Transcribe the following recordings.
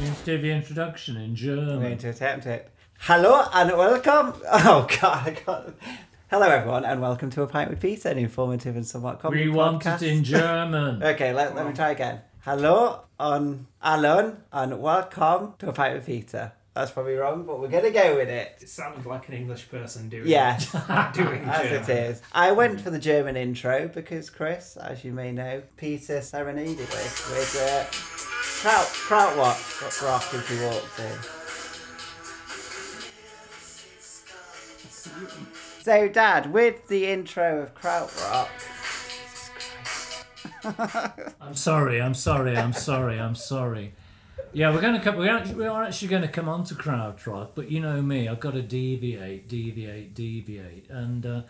Let's do the introduction in I'm going German. to attempt it. Hello and welcome. Oh God, I can't. Hello everyone and welcome to a pint with Peter, an informative and somewhat comedy We want podcast. it in German. Okay, let, let me try again. Hello on Alon and welcome to a pint with Peter. That's probably wrong, but we're gonna go with it. It sounded like an English person doing it. Yeah, doing as it German. is. I went for the German intro because Chris, as you may know, Peter serenaded us with uh, Kraut, Kraut what? What rock if he walked in. So, Dad, with the intro of Krautrock, I'm sorry, I'm sorry, I'm sorry, I'm sorry. Yeah, we're gonna come. We're actually, we are actually going to come on to Krautrock, but you know me, I've got to deviate, deviate, deviate, and uh,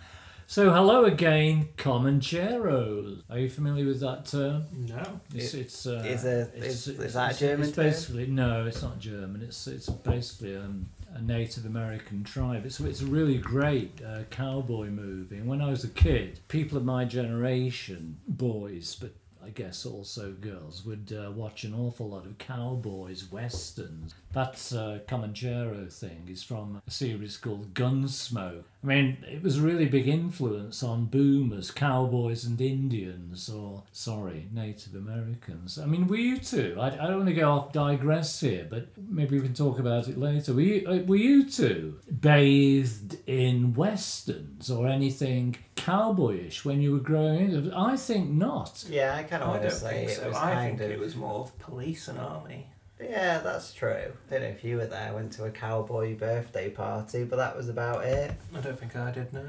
so hello again, Comancheros. Are you familiar with that term? No. It's it's uh, is a- it's- is- is it's- that a it's- German It's term? basically no, it's not German. It's it's basically um, a Native American tribe. It's it's a really great uh, cowboy movie. And when I was a kid, people of my generation, boys, but I guess also girls, would uh, watch an awful lot of cowboys, westerns. That uh, Comanchero thing is from a series called Gunsmoke. I mean, it was a really big influence on boomers, cowboys and Indians, or, sorry, Native Americans. I mean, were you two? I, I don't want to go off digress here, but maybe we can talk about it later. Were you, uh, were you two bathed in westerns or anything cowboyish when you were growing up? I think not. yeah, I kind of I want don't to say think it so. was I kind think of. it was more of police and army. Yeah, that's true. I Don't know if you were there. I went to a cowboy birthday party, but that was about it. I don't think I did. No.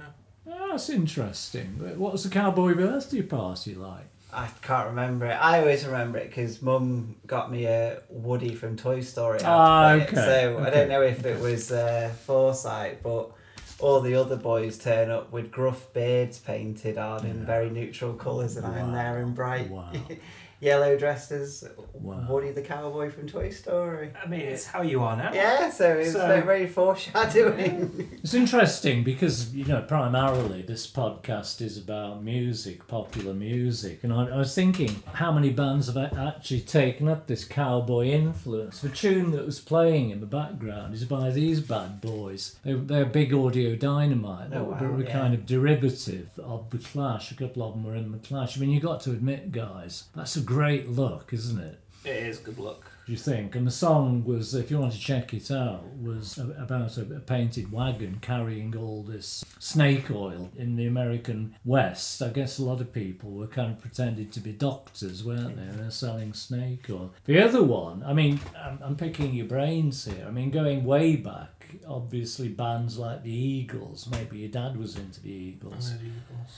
Oh, that's interesting. But What was the cowboy birthday party like? I can't remember it. I always remember it because Mum got me a Woody from Toy Story. Ah, okay, So I don't know if it was uh, foresight, but all the other boys turn up with gruff beards painted on in very neutral colours, and I'm there in bright Wow. yellow dressed as Wow. Woody the cowboy from Toy Story. I mean, it's how you are now. Yeah, so it's So- very, very foreshadowing. It's interesting because, you know, primarily this podcast is about music, popular music. And I, I was thinking how many bands have actually taken up this cowboy influence. The tune that was playing in the background is by these bad boys. They, they're big audio dynamite. They Oh, were- wow, they were yeah. kind of derivative of The Clash. A couple of them were in The Clash. I mean, you got to admit, guys, that's a great look, isn't it? It is good luck. do you think? And the song was, if you want to check it out, was about a, a painted wagon carrying all this snake oil in the American West. I guess a lot of people were kind of pretended to be doctors, weren't they? And they're selling snake oil. The other one, I mean, I'm, I'm picking your brains here. I mean, going way back, obviously bands like the Eagles. Maybe your dad was into the Eagles.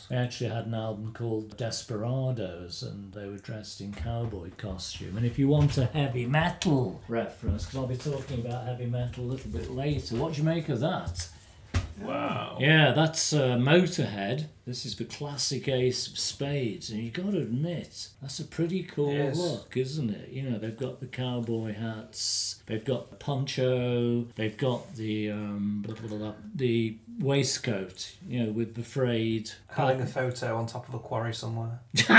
They actually had an album called Desperados, and they were dressed in cowboy costume. And if you want a heavy metal reference, because I'll be talking about heavy metal a little bit later, what do you make of that? Wow. Yeah, that's uh, Motorhead. This is the classic Ace of Spades, and you've got to admit that's a pretty cool Yes. look, isn't it? You know, they've got the cowboy hats, they've got the poncho, they've got the um, blah, blah, blah, the waistcoat, you know, with the frayed. Having a photo on top of a quarry somewhere.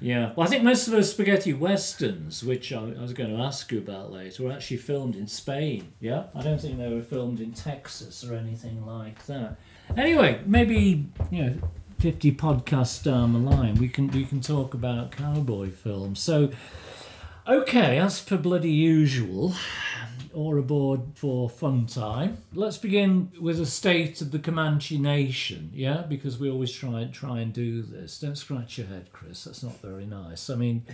Yeah, well, I think most of those spaghetti westerns, which I, I was going to ask you about later, were actually filmed in Spain. Yeah, I don't think they were filmed in Texas or anything like that. Anyway, maybe you know, fifty podcasts down the line, we can we can talk about cowboy films. So, okay, as per bloody usual. Or aboard for fun time. Let's begin with a state of the Comanche Nation, yeah, because we always try and try and do this. Don't scratch your head, Chris. That's not very nice. I mean,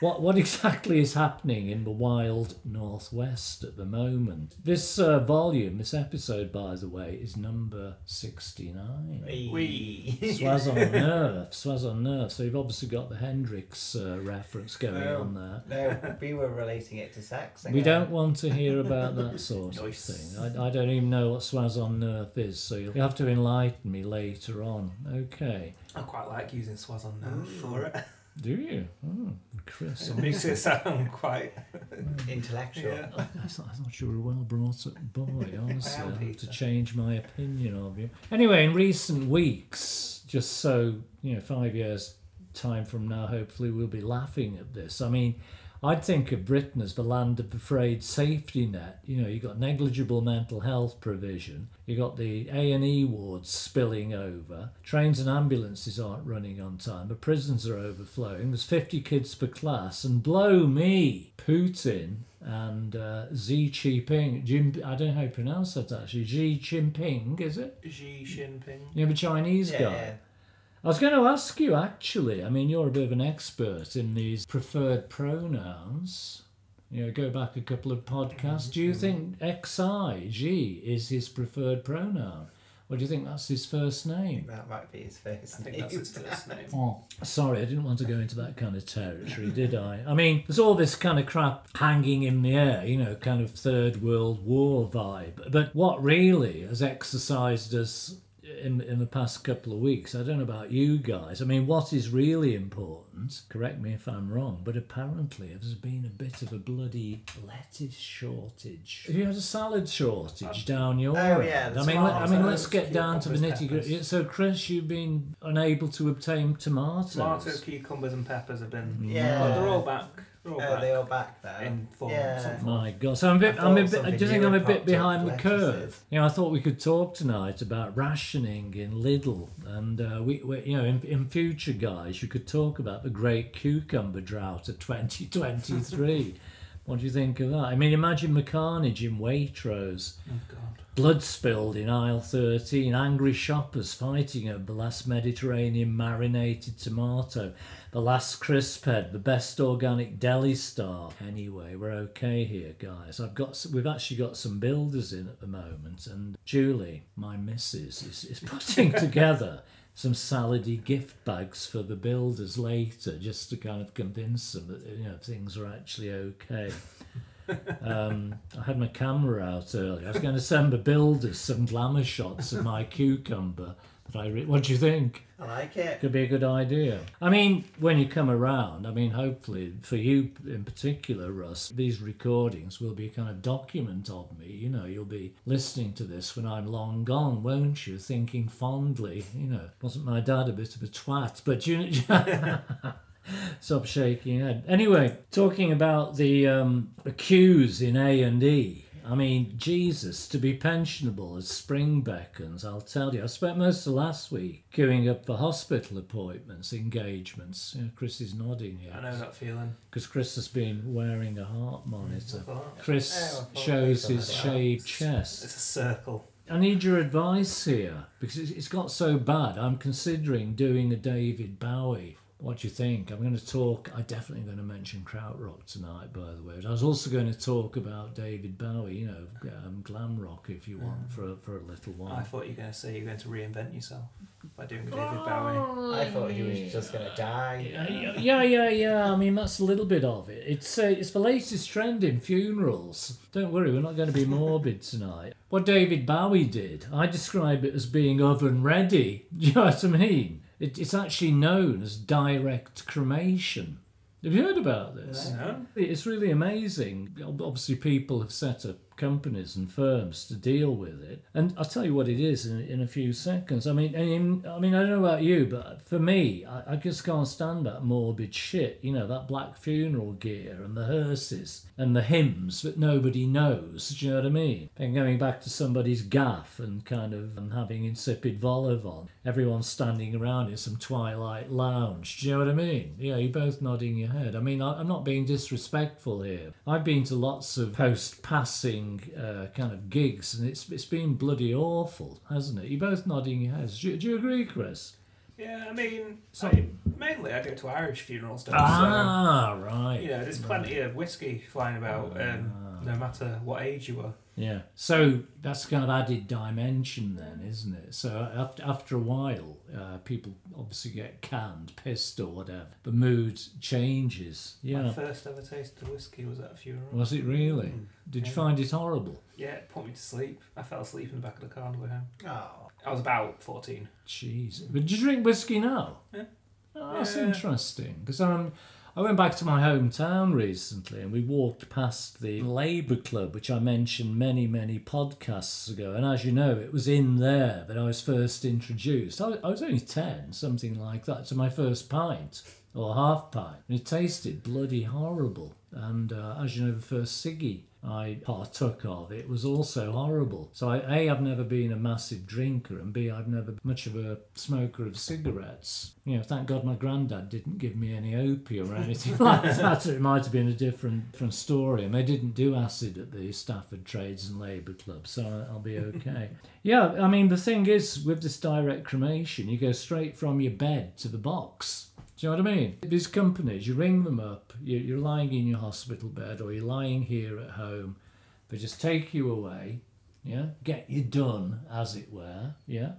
what what exactly is happening in the wild northwest at the moment? This uh, volume, this episode, by the way, is number sixty-nine. We. Swaz on Nerve, Swaz on Nerve. So you've obviously got the Hendrix uh, reference going Oh. on there. no, we were relating it to sex. We don't want to hear about that sort of thing. I, I don't even know what Swaz on Nerve is, so you'll have to enlighten me later on. Okay. I quite like using swaz on nerve for it. Do you? Oh, Chris. It makes it sound quite. Intellectual. Yeah. I, I thought, you were a well brought up boy, honestly. am, I have to change my opinion of you. Anyway, in recent weeks, just so, you know, five years' time from now, hopefully, we'll be laughing at this. I mean, I'd think of Britain as the land of the frayed safety net. You know, you've got negligible mental health provision. You've got the A and E wards spilling over. Trains and ambulances aren't running on time. The prisons are overflowing. There's 50 kids per class, and blow me, Putin and uh, Xi Jinping. Jim, I don't know how you pronounce that actually. Xi Jinping, is it? Xi Jinping. You know, the Chinese Yeah, guy. yeah. I was going to ask you actually. I mean, you're a bit of an expert in these preferred pronouns. You know, go back a couple of podcasts. Do you mm-hmm. think XI, G, is his preferred pronoun? Or do you think that's his first name? That might be his first I think name. that's his first name. Oh, sorry, I didn't want to go into that kind of territory, did I? I mean, there's all this kind of crap hanging in the air, you know, kind of Third World War vibe. But what really has exercised us in, in the past couple of weeks, I don't know about you guys, I mean, what is really important, correct me if I'm wrong, but apparently there's been a bit of a bloody lettuce shortage. Have you had a salad shortage um, down your Oh, end? yeah, I mean, let, I mean, let's get down to the nitty gritty. So, Chris, you've been unable to obtain tomatoes. Tomatoes, cucumbers, and peppers have been. Yeah. But they're all back. They're all Oh, back. they all back there. in form. Yeah. some form. My God, so I'm a bit. I I'm a bit. Do you something think I'm a bit behind the curve? lettuces. You know, I thought we could talk tonight about rationing in Lidl, and uh, we, we, you know, in, in future, guys, you could talk about the great cucumber drought of 2023. what do you think of that? I mean, imagine the carnage in Waitrose. Oh God. Blood spilled in aisle 13, angry shoppers fighting over the last Mediterranean marinated tomato, the last crisp head, the best organic deli star. Anyway, we're okay here, guys. I've got we've actually got some builders in at the moment, and Julie, my missus, is, is putting together some salady gift bags for the builders later, just to kind of convince them that you know things are actually okay. Um, I had my camera out earlier. I was going to send the builders some glamour shots of my cucumber. What do you think? I like it. Could be a good idea. I mean, when you come around, I mean, hopefully for you in particular, Russ, these recordings will be a kind of document of me. You know, you'll be listening to this when I'm long gone, won't you? Thinking fondly, you know, wasn't my dad a bit of a twat? But you. Stop shaking your head. Anyway, talking about the um, the queues in A and E. I mean, Jesus, to be pensionable as spring beckons, I'll tell you. I spent most of last week queuing up for hospital appointments, engagements. You know, Chris is nodding here. I know that feeling. because Chris has been wearing a heart monitor. Chris thought shows his shaved chest. It's a circle. I need your advice here because it's got so bad. I'm considering doing a David Bowie. What do you think? I'm going to talk. I definitely going to mention Krautrock tonight, by the way. But I was also going to talk about David Bowie. You know, um, glam rock if you want for a, for a little while. I thought you were going to say you're going to reinvent yourself by doing a David Bowie. I thought he was just going to die. Yeah, yeah, yeah, yeah, yeah. I mean, that's a little bit of it. It's uh, it's the latest trend in funerals. Don't worry, we're not going to be morbid tonight. What David Bowie did, I describe it as being oven ready. Do you know what I mean? It, it's actually known as direct cremation. Have you heard about this? No? It's really amazing. Obviously, people have set up companies and firms to deal with it, and I'll tell you what it is in, in a few seconds. I mean, in, I mean, I don't know about you, but for me, I, I just can't stand that morbid shit. You know, that black funeral gear and the hearses and the hymns that nobody knows. Do you know what I mean? And going back to somebody's gaff and kind of um, having insipid vol au vent. Everyone's standing around in some twilight lounge. Do you know what I mean? Yeah, you're both nodding your head. I mean, I, I'm not being disrespectful here. I've been to lots of post-passing uh, kind of gigs, and it's it's been bloody awful, hasn't it? You're both nodding your heads. Do, you- do you agree, Chris? Yeah, I mean, So- I, mainly I go to Irish funerals. Don't Ah, So, right. you know, there's plenty of whiskey flying about, um, Ah. no matter what age you were. Yeah. So that's kind of added dimension then, isn't it? So after after a while, uh, people obviously get canned, pissed or whatever. The mood changes. Yeah. My Yeah. first ever taste of whiskey was at a funeral. Was it really? Did you find it horrible? Yeah, it put me to sleep. I fell asleep in the back of the car on the way home. Oh. I was about 14. Jeez. But did you drink whiskey now? Yeah. Oh, that's Yeah. interesting. Because um, I went back to my hometown recently and we walked past the Labour Club, which I mentioned many, many podcasts ago. And as you know, it was in there that I was first introduced. I was, only 10, something like that, to my first pint or half pint. And it tasted bloody horrible. And uh, as you know, the first ciggy I partook of, it was also horrible. So, I, A, I've never been a massive drinker, and B, I've never been much of a smoker of cigarettes. You know, thank God my granddad didn't give me any opium or anything like that. It might have been a different, different story. And they didn't do acid at the Stafford Trades and Labour Club, so I'll be okay. yeah, I mean, the thing is, with this direct cremation, you go straight from your bed to the box. Do you know what I mean? These companies, you ring them up, you- you're lying in your hospital bed or you're lying here at home, they just take you away, yeah, get you done, as it were, yeah,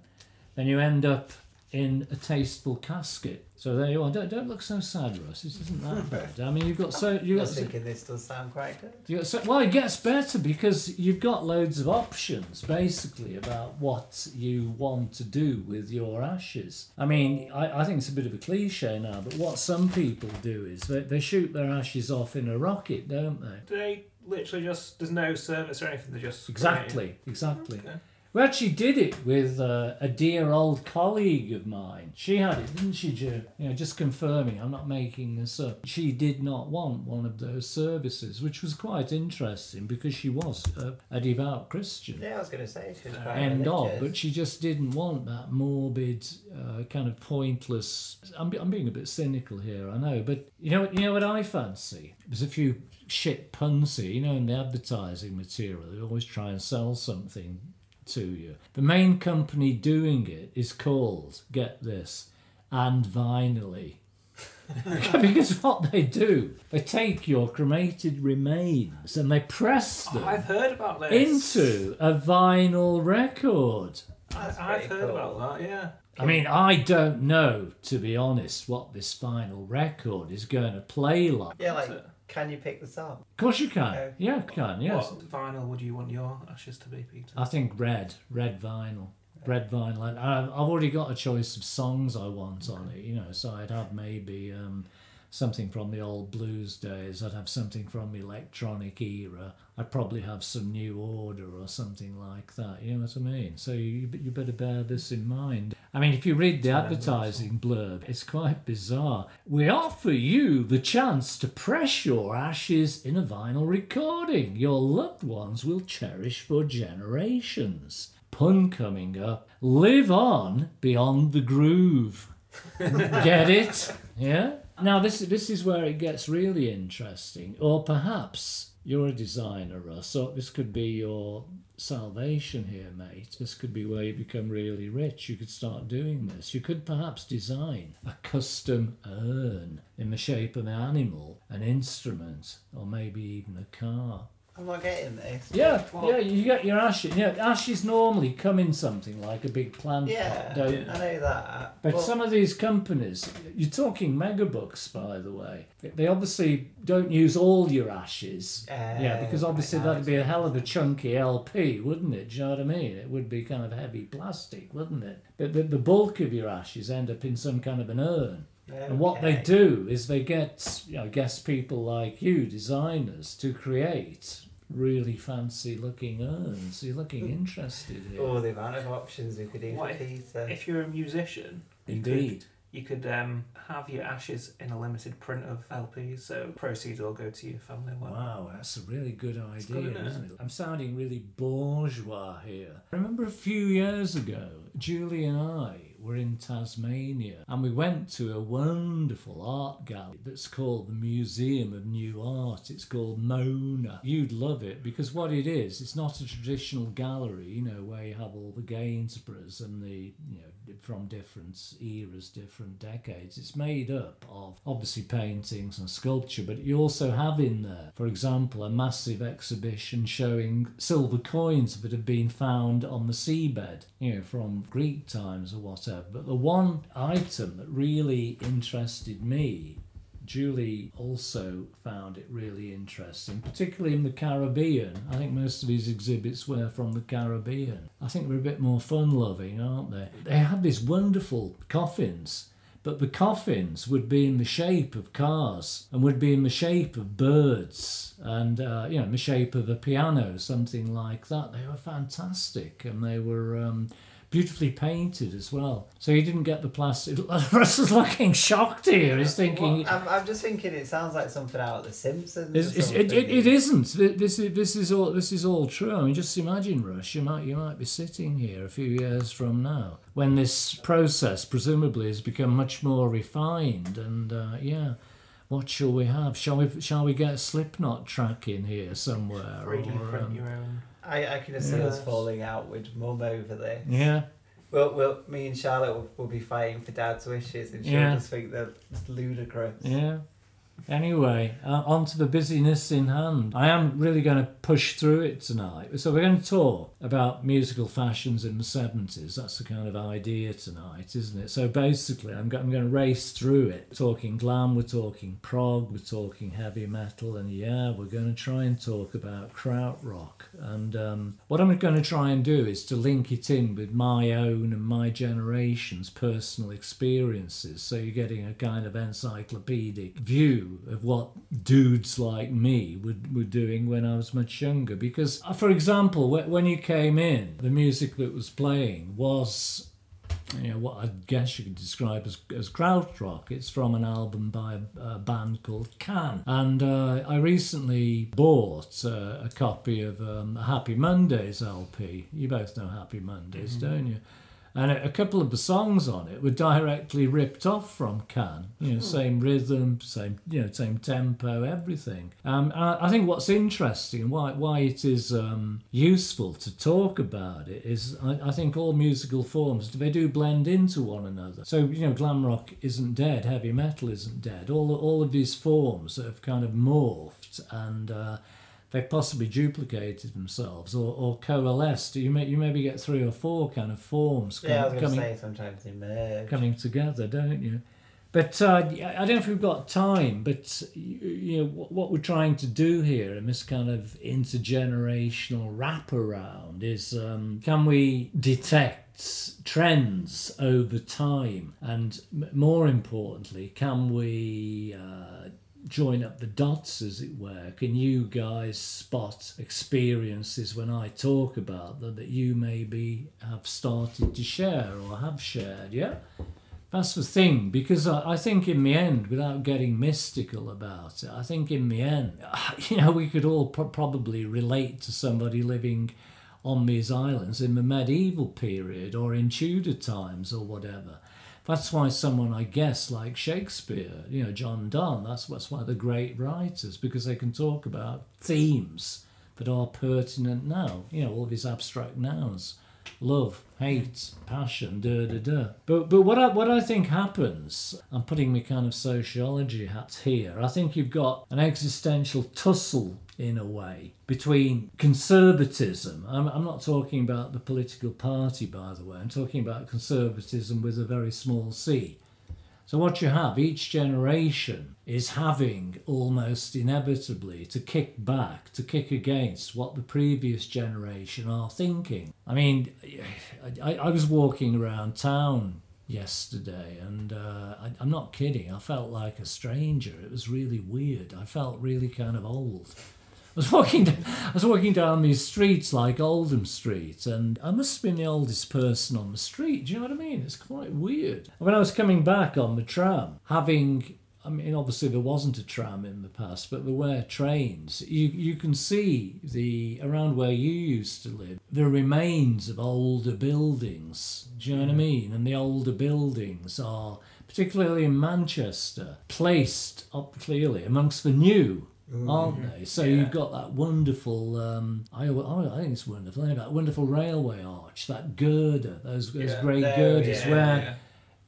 then you end up in a tasteful casket. So there you are. Don't, don't look so sad, Russ. This isn't that bad. I mean, you've got so you I got was so, thinking this does sound quite good. you got so, well, it gets better because you've got loads of options basically about what you want to do with your ashes. I mean, I, I think it's a bit of a cliche now, but what some people do is they, they shoot their ashes off in a rocket, don't they? Do they literally just, there's no service or anything, they just. Exactly, exactly. Okay. We actually did it with uh, a dear old colleague of mine. She had it, didn't she, Joe? You know, just confirming, I'm not making this up. She did not want one of those services, which was quite interesting because she was a, a devout Christian. Yeah, I was going to say she was quite End of, but she just didn't want that morbid, uh, kind of pointless. I'm, I'm being a bit cynical here, I know, but you know, you know what I fancy. There's a few shit puns here, you know, in the advertising material. They always try and sell something to you. The main company doing it is called, get this, and Vinyly. because what they do, they take your cremated remains and they press them. Oh, them I've heard about this. into a vinyl record. That's I, I've heard cool. about that, yeah. I mean, I don't know, to be honest, what this vinyl record is going to play like. Yeah, like, Is it? Can you pick the song? Of course you can. Okay. Yeah, you can, yes. What vinyl would you want your ashes to be, Peter? I think red, red vinyl. Red vinyl. And I- I've already got a choice of songs I want on it, you know, so I'd have maybe um, something from the old blues days. I'd have something from the electronic era. I'd probably have some new order or something like that. You know what I mean? So you, you better bear this in mind. I mean, if you read the advertising blurb, it's quite bizarre. We offer you the chance to press your ashes in a vinyl recording your loved ones will cherish for generations. Pun coming up. Live on beyond the groove. Get it? Yeah? Now this this is where it gets really interesting. Or perhaps you're a designer, Russ, so this could be your salvation here, mate. This could be where you become really rich. You could start doing this. You could perhaps design a custom urn in the shape of an animal, an instrument, or maybe even a car. I'm not getting this. Yeah, Well- yeah, you get your ashes. Yeah, ashes normally come in something like a big plant Yeah, pot, don't. I know that. but some of these companies, you're talking megabucks, by the way. They obviously don't use all your ashes. yeah, because obviously that'd be a hell of a chunky LP, wouldn't it? Do you know what I mean? It would be kind of heavy plastic, wouldn't it? But the, the bulk of your ashes end up in some kind of an urn. And what they do is they get, you know, I guess people like you, designers, to create really fancy looking urns. You're looking interested here. Oh, the amount of options we could do What for Peter. If you're a musician, you could- Indeed. you could um, have your ashes in a limited print of LPs, so proceeds will go to your family. Well, Wow, that's a really good idea, good, isn't it? isn't it? I'm sounding really bourgeois here. I remember a few years ago, Julie and I were in Tasmania and we went to a wonderful art gallery that's called the Museum of New Art. It's called Mona. You'd love it because what it is, it's not a traditional gallery, you know, where you have all the Gainsboroughs and the, you know, from different eras, different decades. It's made up of obviously paintings and sculpture, but you also have in there, for example, a massive exhibition showing silver coins that have been found on the seabed, you know, from Greek times or whatever. But the one item that really interested me Julie also found it really interesting, particularly in the Caribbean. I think most of these exhibits were from the Caribbean. I think they're a bit more fun loving, aren't they? They had these wonderful coffins, but the coffins would be in the shape of cars and would be in the shape of birds and, uh, you know, in the shape of a piano, something like that. They were fantastic and they were. Um, beautifully painted as well. So he didn't get the plastic. Russ is looking shocked here. He's thinking. Well, I'm, I'm just thinking it sounds like something out of The Simpsons. It's, it's, it, it, it isn't. This is this is all this is all true. I mean, just imagine, Russ. You might you might be sitting here a few years from now when this process presumably has become much more refined. And uh, yeah, what shall we have? Shall we shall we get a Slipknot track in here somewhere? 3D or, print um, your own. I, I can just see us falling out with mum over this. yeah. Well, well, me and Charlotte will, will be fighting for Dad's wishes, and she'll Yeah. just think they're ludicrous. Yeah. Anyway, uh, on to the busyness in hand. I am really going to push through it tonight. So, we're going to talk about musical fashions in the 70s. That's the kind of idea tonight, isn't it? So, basically, I'm, go- I'm going to race through it. Talking glam, we're talking prog, we're talking heavy metal, and yeah, we're going to try and talk about krautrock. And um, what I'm going to try and do is to link it in with my own and my generation's personal experiences. So you're getting a kind of encyclopedic view of what dudes like me were, were doing when I was much younger. Because, uh, for example, when you came in, the music that was playing was you know what I guess you could describe as as krautrock. It's from an album by a, a band called Can, and uh, I recently bought uh, a copy of um, a Happy Mondays LP. You both know Happy Mondays, don't you? And a, couple of the songs on it were directly ripped off from Can. You know, same rhythm, same you know, same tempo, everything. Um, I, I think what's interesting, and why why it is um, useful to talk about it, is I, I think all musical forms they do blend into one another. So you know, glam rock isn't dead, heavy metal isn't dead. All all of these forms have kind of morphed and. Uh, they've possibly duplicated themselves or, or coalesced. You may you maybe get three or four kind of forms Yeah, com- going coming say sometimes they merge. coming together, don't you? But uh, I don't know if we've got time. But you know what what we're trying to do here in this kind of intergenerational wraparound is um, can we detect trends over time, and more importantly, can we uh, join up the dots, as it were? Can you guys spot experiences when I talk about them that you maybe have started to share or have shared? Yeah? That's the thing, because I, I think in the end, without getting mystical about it, I think in the end, you know, we could all pro- probably relate to somebody living on these islands in the medieval period or in Tudor times or whatever. That's why someone, I guess, like Shakespeare, you know, John Donne, that's, that's why they're great writers, because they can talk about themes that are pertinent now, you know, all these abstract nouns love, hate, passion, da da da. But but what I what I think happens, I'm putting my kind of sociology hat here. I think you've got an existential tussle in a way between conservatism. I'm, I'm not talking about the political party, by the way. I'm talking about conservatism with a very small c. So what you have, each generation is having almost inevitably to kick back, to kick against what the previous generation are thinking. I mean, I, I was walking around town yesterday and uh, I, I'm not kidding, I felt like a stranger. It was really weird. I felt really kind of old. I was walking. I was walking down these streets like Oldham Street, and I must have been the oldest person on the street. Do you know what I mean? It's quite weird. When I was coming back on the tram, having. I mean, obviously there wasn't a tram in the past, but there were trains. You you can see the around where you used to live, the remains of older buildings. Do you know what I mean? And the older buildings are, particularly in Manchester, placed up clearly amongst the new aren't they? So Yeah. you've got that wonderful. Um, I, oh, I think it's wonderful. isn't? That wonderful railway arch, that girder, those, those Yeah, great there, girders. yeah, where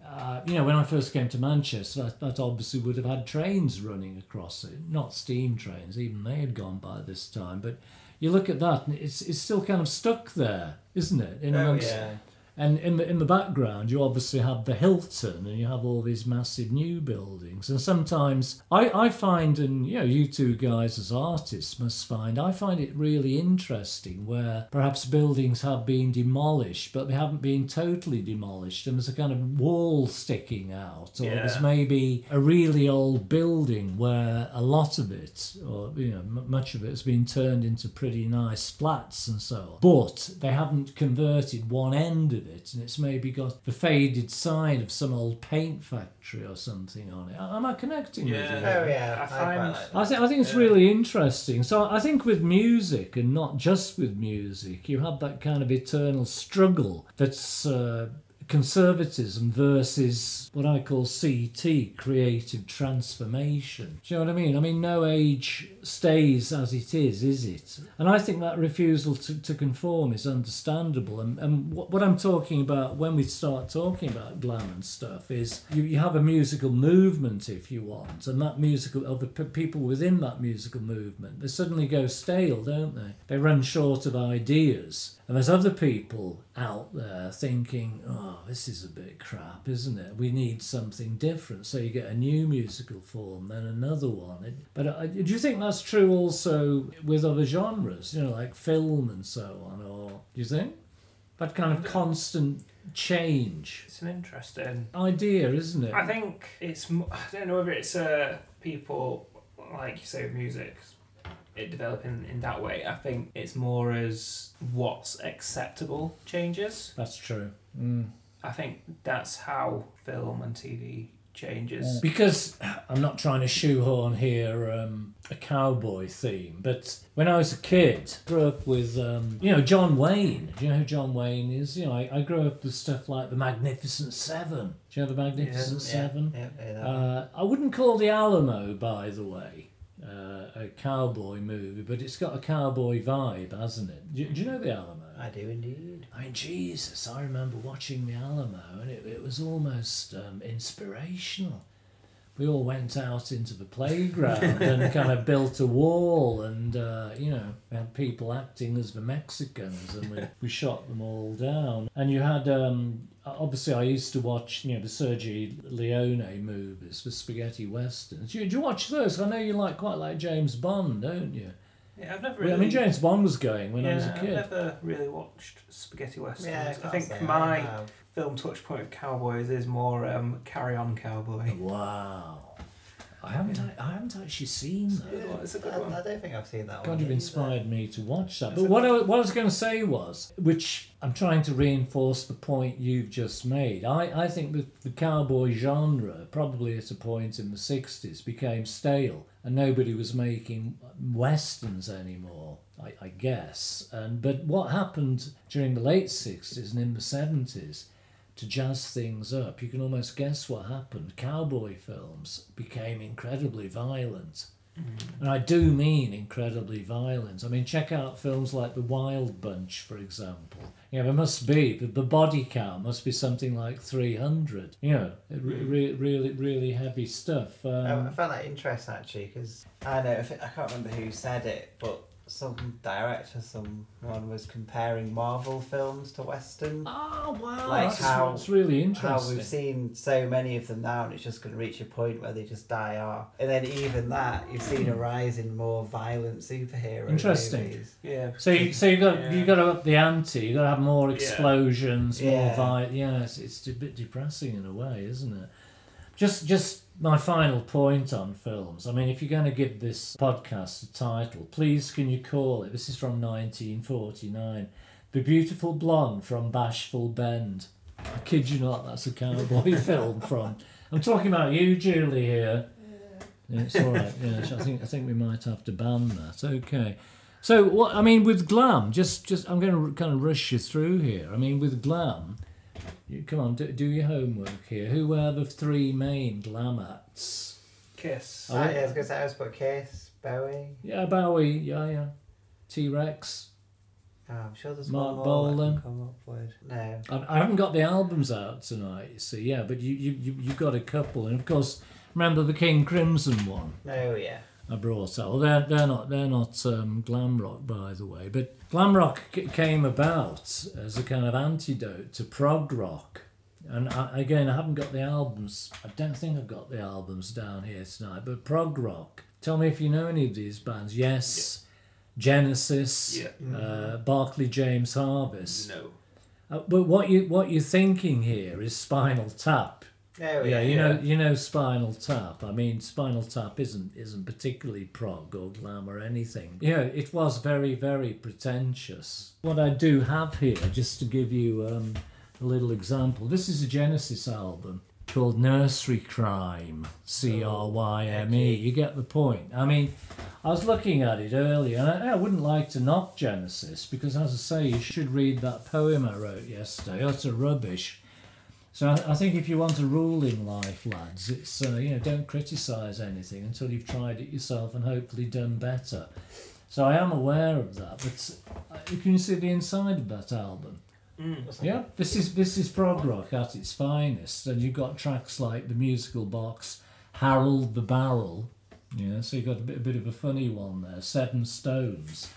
uh, you know, when I first came to Manchester, that, that obviously would have had trains running across it, not steam trains. Even they had gone by this time. But you look at that, and it's it's still kind of stuck there, isn't it? In Oh, amongst, yeah. And in the in the background, you obviously have the Hilton, and you have all these massive new buildings. And sometimes I, I find, and you know, you two guys as artists must find, I find it really interesting where perhaps buildings have been demolished, but they haven't been totally demolished, and there's a kind of wall sticking out, or there's maybe a really old building where a lot of it, or you know, m- much of it, has been turned into pretty nice flats and so on. But they haven't converted one end of with it, and it's maybe got the faded side of some old paint factory or something on it. Am I connecting with Yeah. you? Oh yeah, I I, find- like I that. think I think it's Yeah. really interesting. So I think with music, and not just with music, you have that kind of eternal struggle that's uh, conservatism versus what I call CT, creative transformation. Do you know what I mean? I mean, no age stays as it is, is it? And I think that refusal to, to conform is understandable. And, and what, what I'm talking about when we start talking about glam and stuff is you, you have a musical movement, if you want, and that musical, of the p- people within that musical movement, they suddenly go stale, don't they? They run short of ideas. And there's other people out there thinking, oh, this is a bit crap, isn't it? We need something different. So you get a new musical form, then another one. It, but do you think that's true also with other genres, you know, like film and so on? Or do you think? That kind of constant change It's an interesting. idea, isn't it? I think it's. I don't know whether it's uh, people like you say with music, it developing in that way. I think it's more as what's acceptable changes. That's true. Mm. I think that's how film and TV changes. Because I'm not trying to shoehorn here um, a cowboy theme, but when I was a kid, I grew up with, um, you know, John Wayne. Do you know who John Wayne is? You know, I, I grew up with stuff like The Magnificent Seven. Do you know The Magnificent Yeah, Seven? yeah, yeah. Uh, I wouldn't call The Alamo, by the way, uh, a cowboy movie, but it's got a cowboy vibe, hasn't it? Do, do you know The Alamo? I do indeed. I mean, Jesus, I remember watching the Alamo and it, it was almost um, inspirational. We all went out into the playground and kind of built a wall, and uh, you know, we had people acting as the Mexicans, and we, we shot them all down. And you had, um, obviously, I used to watch, you know, the Sergio Leone movies, the spaghetti westerns. Do you, do you watch those? I know you like quite like James Bond, don't you? Yeah, I've never really. I mean, James Bond was going when yeah, I was a I've kid. never really watched spaghetti westerns. Yeah, I think my have. film touch point of cowboys is more um, Carry On Cowboy. Wow. I haven't, I haven't actually seen that. good one. It's a good I, one. I don't think I've seen that one. God, you've either. inspired me to watch that. But a what I, what I was going to say was, which I'm trying to reinforce the point you've just made. I, I think that the cowboy genre, probably at a point in the 60s, became stale and nobody was making westerns anymore, I, I guess. And But what happened during the late 60s and in the 70s to jazz things up, you can almost guess what happened. Cowboy films became incredibly violent. And I do mean incredibly violent. I mean, check out films like The Wild Bunch, for example. You know, there must be, the, the body count must be something like 300. You know, re- re- really, really heavy stuff. I, I Um, found that interesting actually because I know I, think, I can't remember who said it, but some director, someone was comparing Marvel films to Western. oh, wow. Like that's, how- that's really How interesting. we've seen so many of them now, and it's just going to reach a point where they just die off. And then even that, you've seen a rise in more violent superhero Interesting. movies. Yeah. So you, so you got Yeah. you got to up the ante. You got to have more Yeah. explosions, more Yeah. vi- Yeah, it's, it's a bit depressing in a way, isn't it? Just just my final point on films. I mean, if you're going to give this podcast a title, please can you call it? This is from 1949. The Beautiful Blonde from Bashful Bend. I kid you not, that's a cowboy film from. I'm talking about you, Julie, here. Yeah, it's all right. Yeah, I think I think we might have to ban that. Okay. So what I mean with glam, just just I'm going to kind of rush you through here. I mean with glam, you, come on, do, do your homework here. Who were the three main glam acts? Kiss. Oh, Ah, yeah, I was going to say I was put Kiss, Bowie. Yeah, Bowie. Yeah, yeah. T Rex. Oh, I'm sure there's Mark one more that I come up with. No. I, I haven't got the albums out tonight, you see. Yeah, but you you you you got a couple, and of course, remember the King Crimson one. No, yeah. I brought out. Well, they're they're not they're not um, glam rock, by the way. But glam rock c- came about as a kind of antidote to prog rock. And I, again, I haven't got the albums. I don't think I've got the albums down here tonight. But prog rock. Tell me if you know any of these bands. Yes, Genesis, Yeah. uh, Barclay James Harvest. No. Uh, but what you what you're thinking here is Spinal Tap. No, Yeah, yeah. you know, yeah. you know, Spinal Tap. I mean, Spinal Tap isn't isn't particularly prog or glam or anything. Yeah, it was very very pretentious. What I do have here, just to give you um, a little example. This is a Genesis album called Nursery Cryme, C R Y M E. You get the point. I mean, I was looking at it earlier, and I, I wouldn't like to knock Genesis because, as I say, you should read that poem I wrote yesterday. Utter rubbish. So I, I think if you want a rule in life, lads, it's uh, you know don't criticise anything until you've tried it yourself and hopefully done better. So I am aware of that, but uh, you can see the inside of that album. Mm. Yeah, this is this is prog rock at its finest, and you've got tracks like the musical box, Harold the Barrel. Yeah, so you've got a bit, a bit of a funny one there, Seven Stones.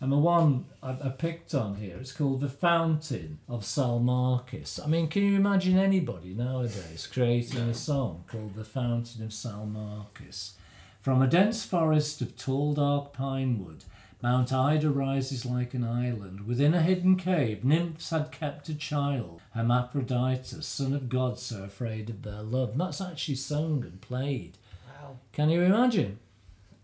And the one I, I picked on here, it's called The Fountain of Salmacis. I mean, can you imagine anybody nowadays creating a song called The Fountain of Salmacis? From a dense forest of tall dark pine wood, Mount Ida rises like an island. Within a hidden cave, nymphs had kept a child, Hermaphroditus, son of God, so afraid of their love. And that's actually sung and played. Wow. Can you imagine?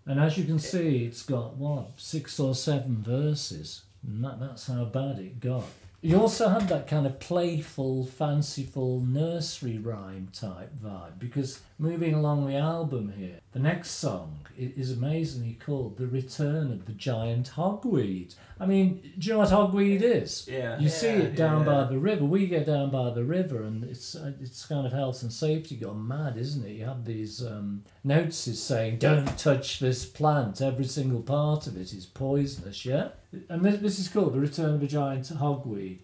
And as you can see, it's got what six or seven verses, and that, that's how bad it got. You also had that kind of playful, fanciful nursery rhyme type vibe because moving along the album here, the next song is amazingly called "The Return of the Giant Hogweed." I mean, do you know what hogweed is? Yeah. You see it down by the river. We go down by the river, and it's uh, it's kind of health and safety gone mad, isn't it? You have these um, notices saying, "Don't touch this plant. Every single part of it is poisonous." Yeah, and this, this is called the return of the giant hogweed.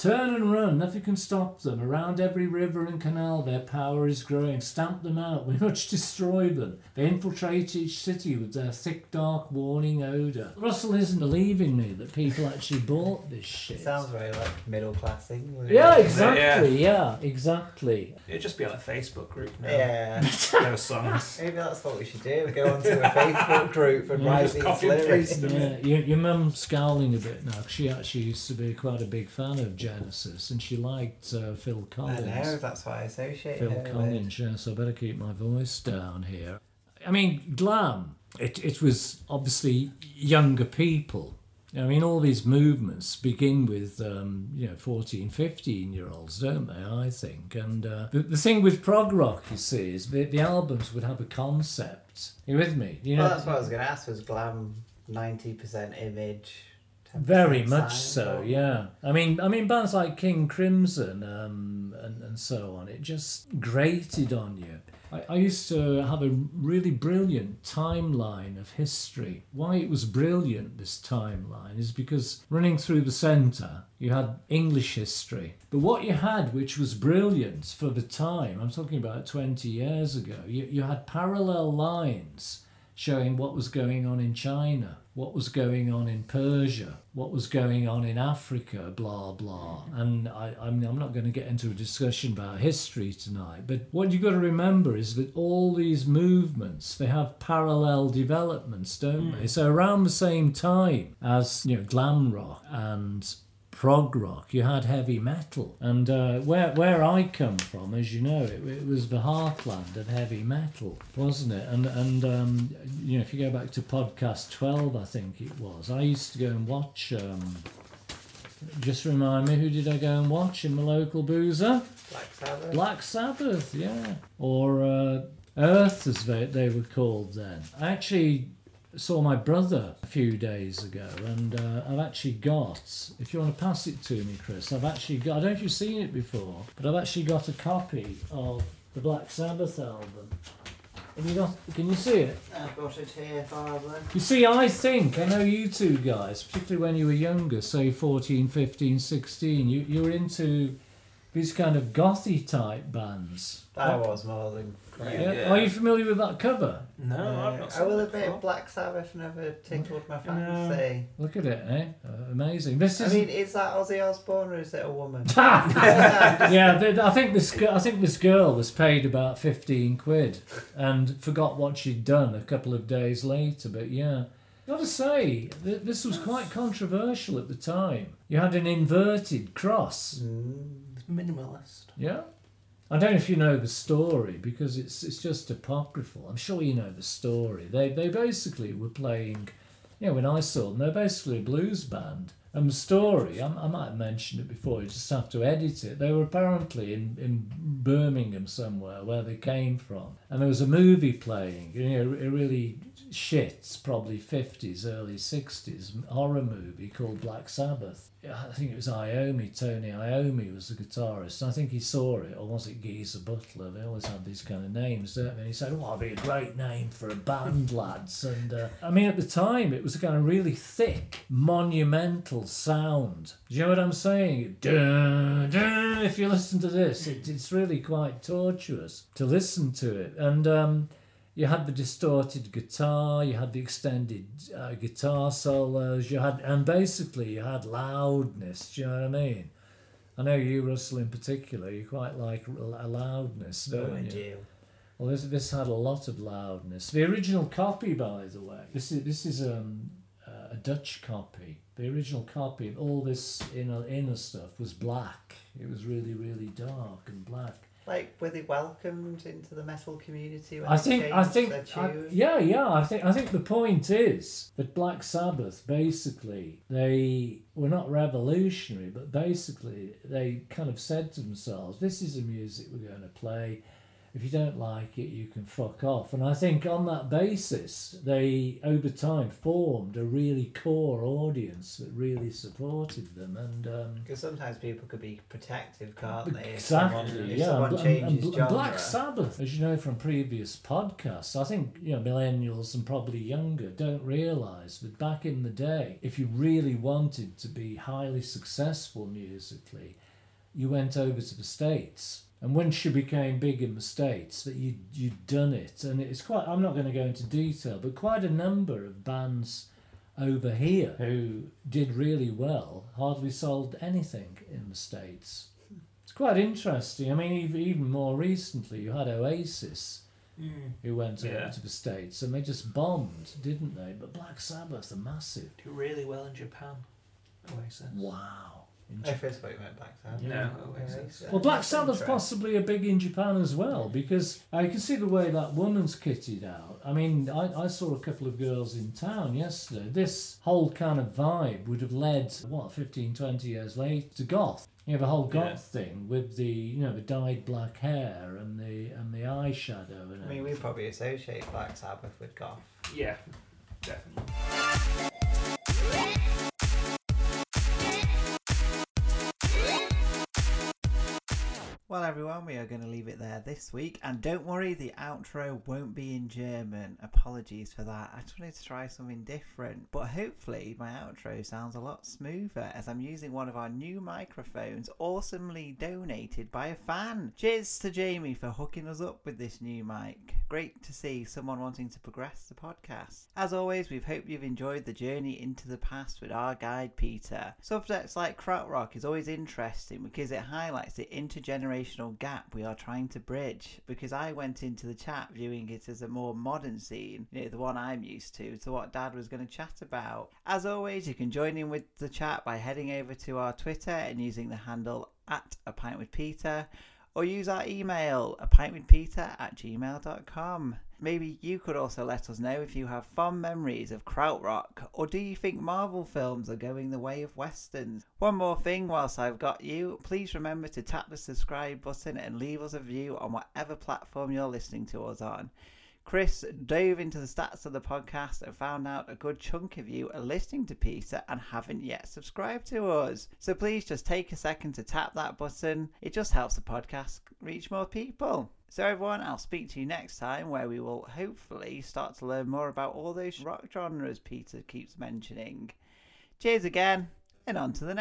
Turn and run, nothing can stop them. Around every river and canal their power is growing. Stamp them out, we must destroy them. They infiltrate each city with their thick, dark, warning odour. Russell isn't believing me that people actually bought this shit. It sounds very like middle class England. yeah, Yeah. exactly, yeah, exactly. It'd just be like a Facebook group now. Yeah. Those songs. Maybe that's what we should do. We go onto a Facebook group and Yeah. write Just these copy and lyrics. paste them. Yeah, your, your mum's scowling a bit now 'cause she actually used to be quite a big fan of Genesis and she liked uh, Phil I Collins. know, that's why I associate Phil her with. Collins, yeah, so I better keep my voice down here. I mean, glam, it, it was obviously younger people. I mean, all these movements begin with, um, you know, 14, 15 year olds, don't they, I think? And uh, the, the thing with prog rock, you see, is the, the albums would have a concept. You with me? You know, Well, that's what I was going to ask. Was glam ninety percent image? 10% Very much so, or- yeah. I mean, I mean, bands like King Crimson um, and and so on. It just grated on you. I, I used to have a really brilliant timeline of history. Why it was brilliant, this timeline, is because running through the centre, you had English history. But what you had, which was brilliant for the time, I'm talking about 20 years ago, you, you had parallel lines showing what was going on in China, what was going on in Persia, what was going on in Africa, blah blah. And I, I'm, I'm not going to get into a discussion about history tonight, but what you've got to remember is that all these movements they have parallel developments, don't hmm. they? So around the same time as you know glam rock and prog rock, you had heavy metal. And uh, where where I come from, as you know, it, it was the heartland of heavy metal, wasn't it? And and um, you know, if you go back to podcast twelve, I think it was. I used to go and watch. Um, just remind me, who did I go and watch in the local boozer? Black Sabbath. Black Sabbath, yeah, or uh, Earth, as they, they were called then. I actually saw my brother a few days ago, and uh, I've actually got. If you want to pass it to me, Chris, I've actually got. I don't know if you've seen it before, but I've actually got a copy of the Black Sabbath album. Have you got? Can you see it? I've got it here, Barbara. You see, I think, I know you two guys, particularly when you were younger, say 14, 15, 16, you, you were into these kind of gothy type bands. I was more than Yeah. great. Yeah. Are you familiar with that cover? No, I've not I will that admit, before. Black Sabbath never tinkled my No. fancy. Look at it, eh? Uh, amazing. This is. I is. mean, is that Ozzy Osbourne or is it a woman? yeah, th- I think this. I think this girl was paid about fifteen quid, and forgot what she'd done a couple of days later. But yeah, got to say, th- this was quite controversial at the time. You had an inverted cross. Mm. Minimalist. Yeah. I don't know if you know the story because it's it's just apocryphal. I'm sure you know the story. They they basically were playing, you know, when I saw them, they're basically a blues band, The story, I, I might have mentioned it before, you just have to edit it. They were apparently in, in Birmingham somewhere where they came from. And there was a movie playing, you know, a really shit, probably 50s, early 60s horror movie called Black Sabbath. I think it was Iommi, Tony Iommi was the guitarist. I think he saw it, or was it Geezer Butler? They always have these kind of names, don't they? And he said, "Well, it'd be a great name for a band, lads." And uh, I mean, at the time, it was a kind of really thick, monumental sound. Do you know what I'm saying? Dun, dun, if you listen to this, it, it's really quite tortuous to listen to it. And um, you had the distorted guitar, you had the extended uh, guitar solos, you had, and basically you had loudness. Do you know what I mean? I know you, Russell, in particular, you quite like a loudness, don't Oh, I you? do. Well, this this had a lot of loudness. The original copy, by the way, this is this is um, a Dutch copy. The original copy of all this inner inner stuff was black. It was really really dark and black. Like, were they welcomed into the metal community? I think I think I, yeah yeah I think I think the point is that Black Sabbath basically they were not revolutionary but basically they kind of said to themselves this is the music we're going to play if you don't like it you can fuck off and I think on that basis they over time formed a really core audience that really supported them and um, Because sometimes people could be protective, can't they? If Exactly. someone, if yeah, someone and, and- and. Black Sabbath, as you know from previous podcasts, I think you know millennials and probably younger don't realise that back in the day, if you really wanted to be highly successful musically, you went over to the states. And once you became big in the states, that you you'd done it, and it's quite. I'm not going to go into detail, but quite a number of bands over here who did really well hardly sold anything in the states. It's quite interesting. I mean, even, even more recently, you had Oasis Mm. who went over to the states and they just bombed, didn't they? But Black Sabbath are massive. Do really well in Japan. Oasis. Wow. In I first thought you meant Black Sabbath. Yeah. No, Oasis. Well, Black That's Sabbath interesting. possibly a big in Japan as well because I can see the way that woman's kitted out. I mean, I, I saw a couple of girls in town yesterday. This whole kind of vibe would have led, what, 15, 20 years later to goth. You have a whole goth Yeah. thing with the, you know, the dyed black hair and the and the eyeshadow and I mean, we probably associate Black Sabbath with goth. Yeah, definitely. Well, everyone, we are going to leave it there this week. And don't worry, the outro won't be in German. Apologies for that. I just wanted to try something different. But hopefully, my outro sounds a lot smoother as I'm using one of our new microphones, awesomely donated by a fan. Cheers to Jamie for hooking us up with this new mic. Great to see someone wanting to progress the podcast. As always, we hope you've enjoyed the journey into the past with our guide Peter. Subjects like Krautrock is always interesting because it highlights the intergenerational gap we are trying to bridge. Because I went into the chat viewing it as a more modern scene, you know, the one I'm used to, to what Dad was going to chat about. As always, you can join in with the chat by heading over to our Twitter and using the handle at a pint with Peter or use our email, a pint with peter at gmail.com. Maybe you could also let us know if you have fond memories of Krautrock, or do you think Marvel films are going the way of westerns? One more thing whilst I've got you, please remember to tap the subscribe button and leave us a review on whatever platform you're listening to us on. Chris dove into the stats of the podcast and found out a good chunk of you are listening to Peter and haven't yet subscribed to us. So please just take a second to tap that button. It just helps the podcast reach more people. So everyone, I'll speak to you next time where we will hopefully start to learn more about all those rock genres Peter keeps mentioning. Cheers again, and on to the next.